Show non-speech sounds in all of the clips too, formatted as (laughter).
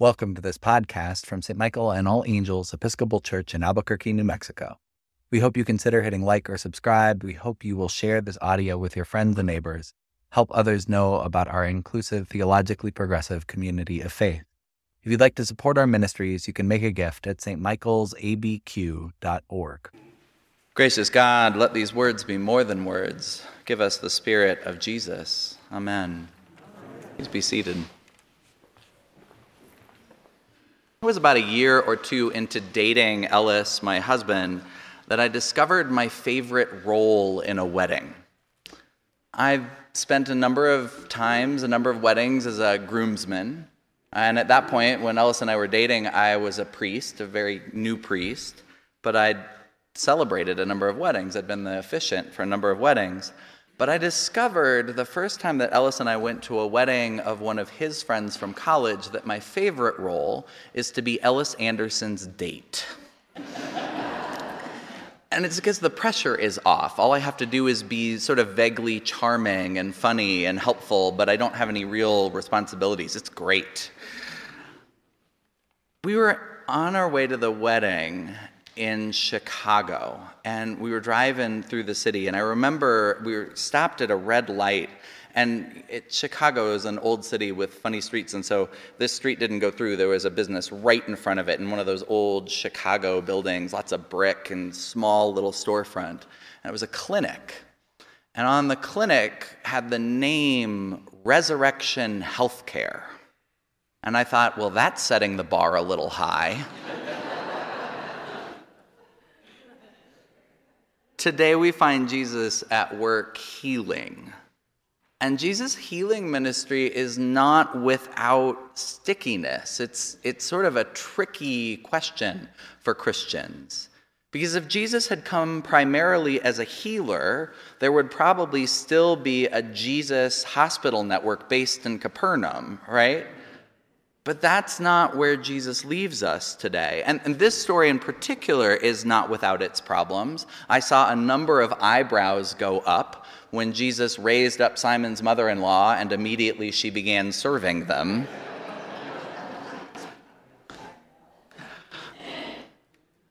Welcome to this podcast from St. Michael and All Angels Episcopal Church in Albuquerque, New Mexico. We hope you consider hitting like or subscribe. We hope you will share this audio with your friends and neighbors. Help others know about our inclusive, theologically progressive community of faith. If you'd like to support our ministries, you can make a gift at stmichaelsabq.org. Gracious God, let these words be more than words. Give us the Spirit of Jesus. Amen. Please be seated. It was about a year or two into dating Ellis, my husband, that I discovered my favorite role in a wedding. I've spent a number of times, a number of weddings as a groomsman. And at that point, when Ellis and I were dating, I was a priest, a very new priest, but I'd celebrated a number of weddings. I'd been the officiant for a number of weddings. But I discovered the first time that Ellis and I went to a wedding of one of his friends from college that my favorite role is to be Ellis Anderson's date. (laughs) and it's because the pressure is off. All I have to do is be sort of vaguely charming and funny and helpful, but I don't have any real responsibilities. It's great. We were on our way to the wedding, in Chicago, and we were driving through the city, and I remember we were stopped at a red light. And it, Chicago is an old city with funny streets, and so this street didn't go through. There was a business right in front of it, in one of those old Chicago buildings, lots of brick and small little storefront. And it was a clinic. And on the clinic had the name Resurrection Healthcare. And I thought, well, that's setting the bar a little high. Today we find Jesus at work healing. And Jesus' healing ministry is not without stickiness. It's, it's sort of a tricky question for Christians. Because if Jesus had come primarily as a healer, there would probably still be a Jesus hospital network based in Capernaum, right? But that's not where Jesus leaves us today. And, and, this story in particular is not without its problems. I saw a number of eyebrows go up when Jesus raised up Simon's mother in law and immediately she began serving them.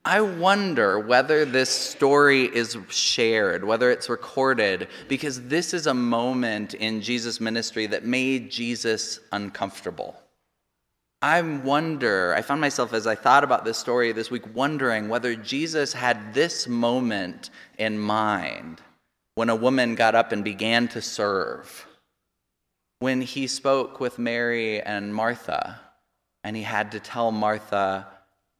I wonder whether this story is shared, whether it's recorded, because this is a moment in Jesus' ministry that made Jesus uncomfortable. I wonder, I found myself as I thought about this story this week wondering whether Jesus had this moment in mind when a woman got up and began to serve. When he spoke with Mary and Martha, and he had to tell Martha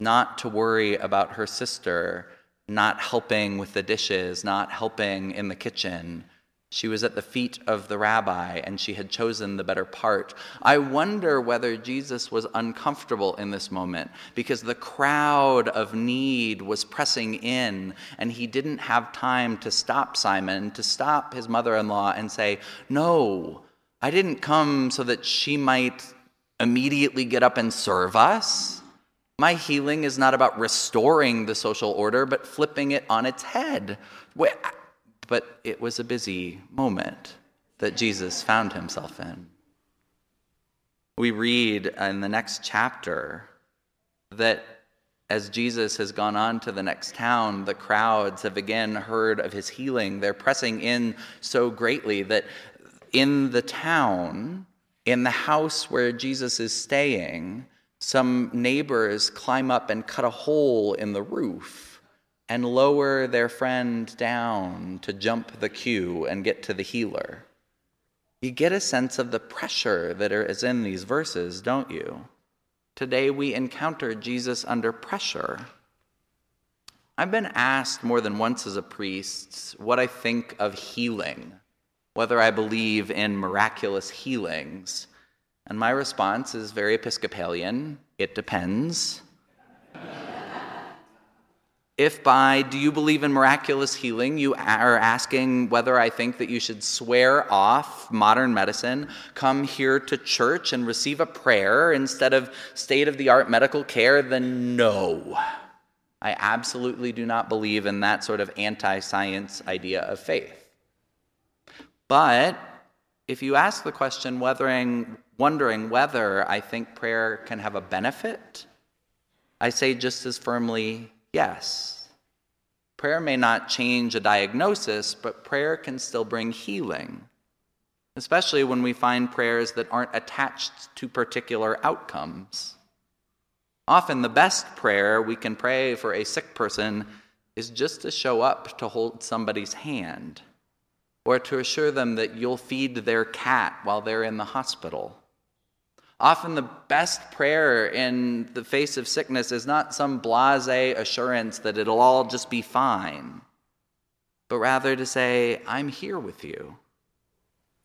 not to worry about her sister not helping with the dishes, not helping in the kitchen, she was at the feet of the rabbi and she had chosen the better part. I wonder whether Jesus was uncomfortable in this moment because the crowd of need was pressing in and he didn't have time to stop Simon, to stop his mother in law and say, No, I didn't come so that she might immediately get up and serve us. My healing is not about restoring the social order, but flipping it on its head. But it was a busy moment that Jesus found himself in. We read in the next chapter that as Jesus has gone on to the next town, the crowds have again heard of his healing. They're pressing in so greatly that in the town, in the house where Jesus is staying, some neighbors climb up and cut a hole in the roof and lower their friend down to jump the queue and get to the healer. You get a sense of the pressure that is in these verses, don't you? Today we encounter Jesus under pressure. I've been asked more than once as a priest what I think of healing, whether I believe in miraculous healings. And my response is very Episcopalian it depends. If by do you believe in miraculous healing, you are asking whether I think that you should swear off modern medicine, come here to church and receive a prayer instead of state of the art medical care, then no. I absolutely do not believe in that sort of anti science idea of faith. But if you ask the question, wondering, wondering whether I think prayer can have a benefit, I say just as firmly, yes. Prayer may not change a diagnosis, but prayer can still bring healing, especially when we find prayers that aren't attached to particular outcomes. Often, the best prayer we can pray for a sick person is just to show up to hold somebody's hand or to assure them that you'll feed their cat while they're in the hospital. Often, the best prayer in the face of sickness is not some blase assurance that it'll all just be fine, but rather to say, I'm here with you.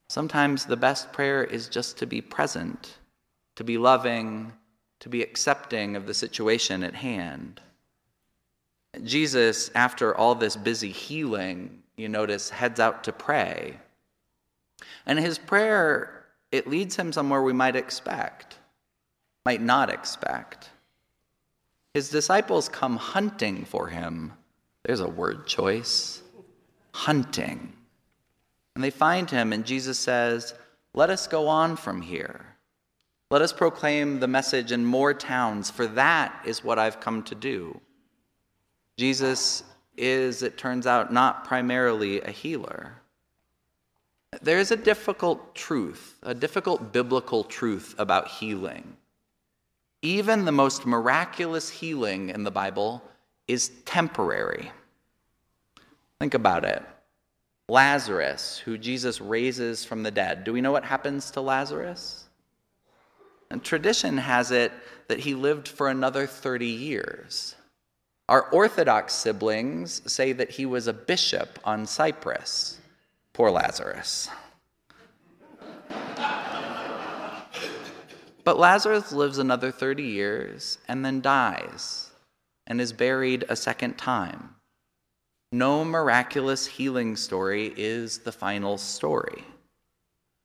Sometimes the best prayer is just to be present, to be loving, to be accepting of the situation at hand. Jesus, after all this busy healing, you notice, heads out to pray. And his prayer, it leads him somewhere we might expect, might not expect. His disciples come hunting for him. There's a word choice hunting. And they find him, and Jesus says, Let us go on from here. Let us proclaim the message in more towns, for that is what I've come to do. Jesus is, it turns out, not primarily a healer. There is a difficult truth, a difficult biblical truth about healing. Even the most miraculous healing in the Bible is temporary. Think about it. Lazarus, who Jesus raises from the dead. Do we know what happens to Lazarus? And tradition has it that he lived for another 30 years. Our Orthodox siblings say that he was a bishop on Cyprus. Poor Lazarus. but Lazarus lives another 30 years and then dies and is buried a second time. No miraculous healing story is the final story.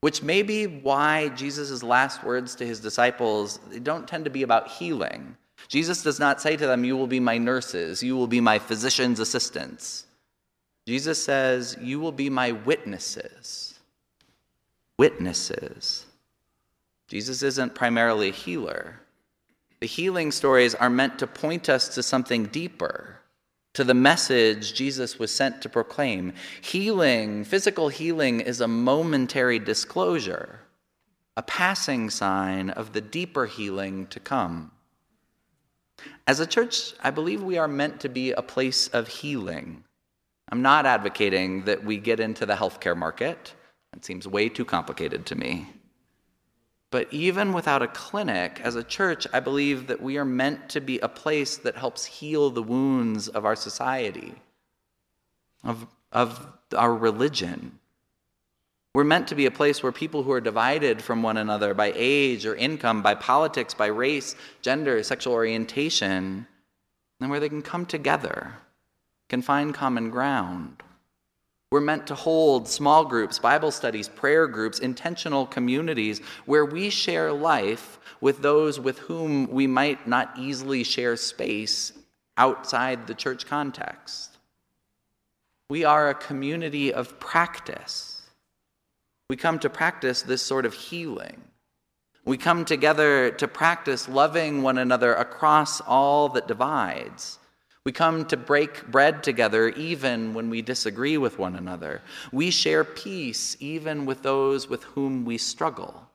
Which may be why Jesus' last words to his disciples don't tend to be about healing Jesus does not say to them, You will be my nurses, you will be my physician's assistants. Jesus says, You will be my witnesses. Witnesses. Jesus isn't primarily a healer. The healing stories are meant to point us to something deeper, to the message Jesus was sent to proclaim. Healing, physical healing, is a momentary disclosure, a passing sign of the deeper healing to come. As a church, I believe we are meant to be a place of healing. I'm not advocating that we get into the healthcare market. It seems way too complicated to me. But even without a clinic, as a church, I believe that we are meant to be a place that helps heal the wounds of our society, of, of our religion, we're meant to be a place where people who are divided from one another by age or income, by politics, by race, gender, sexual orientation, and where they can come together, can find common ground. We're meant to hold small groups, Bible studies, prayer groups, intentional communities where we share life with those with whom we might not easily share space outside the church context. We are a community of practice we come to practice this sort of healing. We come together to practice loving one another across all that divides. We come to break bread together even when we disagree with one another. We share peace even with those with whom we struggle.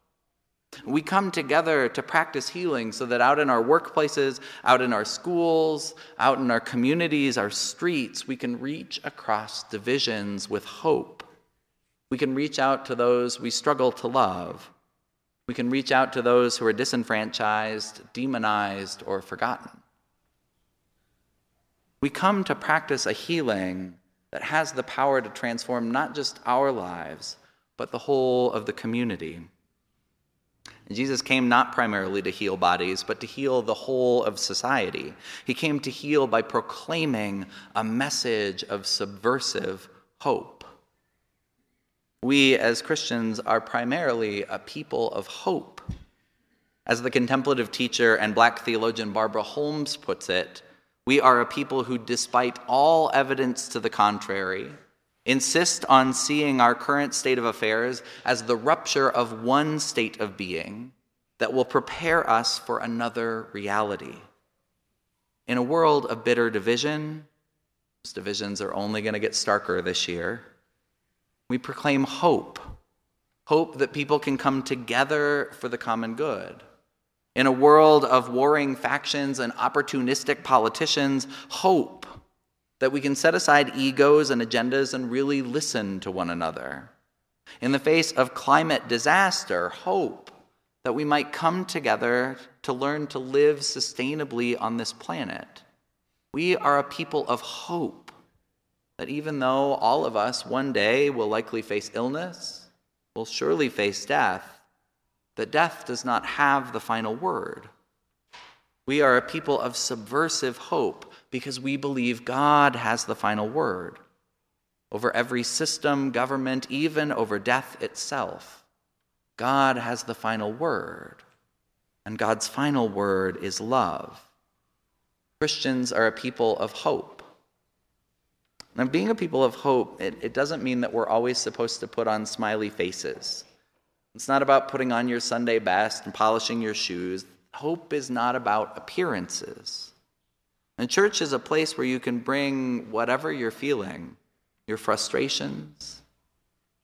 We come together to practice healing so that out in our workplaces, out in our schools, out in our communities, our streets, we can reach across divisions with hope we can reach out to those we struggle to love. We can reach out to those who are disenfranchised, demonized, or forgotten. We come to practice a healing that has the power to transform not just our lives, but the whole of the community. And Jesus came not primarily to heal bodies, but to heal the whole of society. He came to heal by proclaiming a message of subversive hope. We, as Christians, are primarily a people of hope. As the contemplative teacher and black theologian Barbara Holmes puts it, we are a people who, despite all evidence to the contrary, insist on seeing our current state of affairs as the rupture of one state of being that will prepare us for another reality. In a world of bitter division, those divisions are only going to get starker this year. We proclaim hope hope that people can come together for the common good. In a world of warring factions and opportunistic politicians, hope that we can set aside egos and agendas and really listen to one another. In the face of climate disaster, hope that we might come together to learn to live sustainably on this planet. We are a people of hope that even though all of us one day will likely face illness, will surely face death, that death does not have the final word. We are a people of subversive hope because we believe God has the final word over every system, government, even over death itself. God has the final word, and God's final word is love. Christians are a people of hope. Now, being a people of hope, it, it doesn't mean that we're always supposed to put on smiley faces. It's not about putting on your Sunday best and polishing your shoes. Hope is not about appearances. And church is a place where you can bring whatever you're feeling, your frustrations.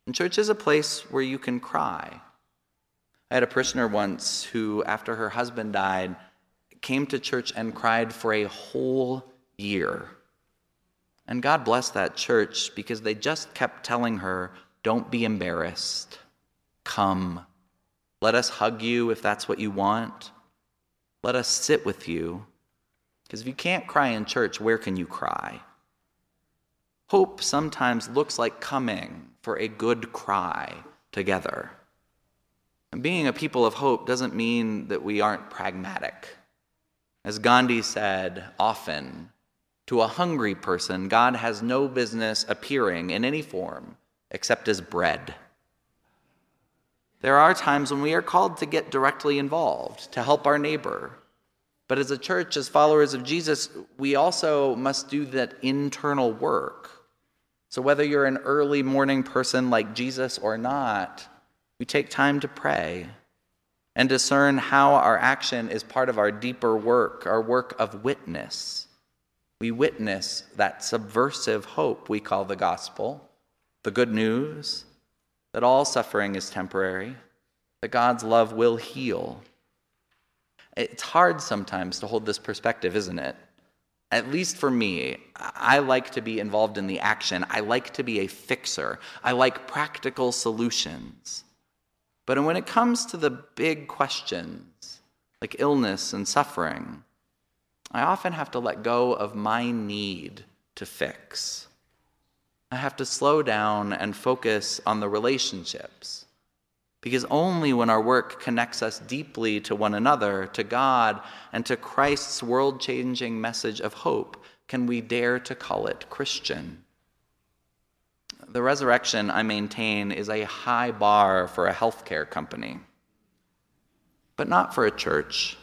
And church is a place where you can cry. I had a parishioner once who, after her husband died, came to church and cried for a whole year. And God bless that church because they just kept telling her, don't be embarrassed. Come. Let us hug you if that's what you want. Let us sit with you. Because if you can't cry in church, where can you cry? Hope sometimes looks like coming for a good cry together. And being a people of hope doesn't mean that we aren't pragmatic. As Gandhi said often, to a hungry person, God has no business appearing in any form except as bread. There are times when we are called to get directly involved, to help our neighbor. But as a church, as followers of Jesus, we also must do that internal work. So whether you're an early morning person like Jesus or not, we take time to pray and discern how our action is part of our deeper work, our work of witness. We witness that subversive hope we call the gospel, the good news that all suffering is temporary, that God's love will heal. It's hard sometimes to hold this perspective, isn't it? At least for me, I like to be involved in the action. I like to be a fixer. I like practical solutions. But when it comes to the big questions, like illness and suffering, I often have to let go of my need to fix. I have to slow down and focus on the relationships. Because only when our work connects us deeply to one another, to God, and to Christ's world changing message of hope can we dare to call it Christian. The resurrection, I maintain, is a high bar for a healthcare company, but not for a church.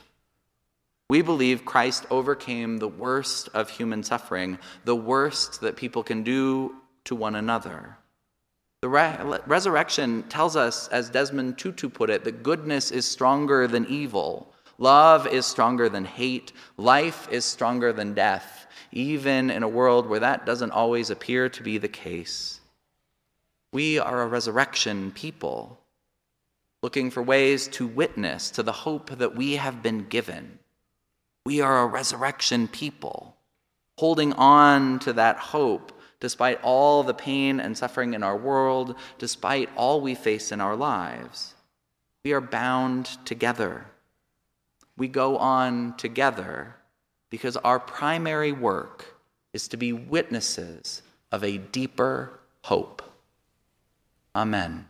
We believe Christ overcame the worst of human suffering, the worst that people can do to one another. The re- resurrection tells us, as Desmond Tutu put it, that goodness is stronger than evil, love is stronger than hate, life is stronger than death, even in a world where that doesn't always appear to be the case. We are a resurrection people, looking for ways to witness to the hope that we have been given. We are a resurrection people, holding on to that hope despite all the pain and suffering in our world, despite all we face in our lives. We are bound together. We go on together because our primary work is to be witnesses of a deeper hope. Amen.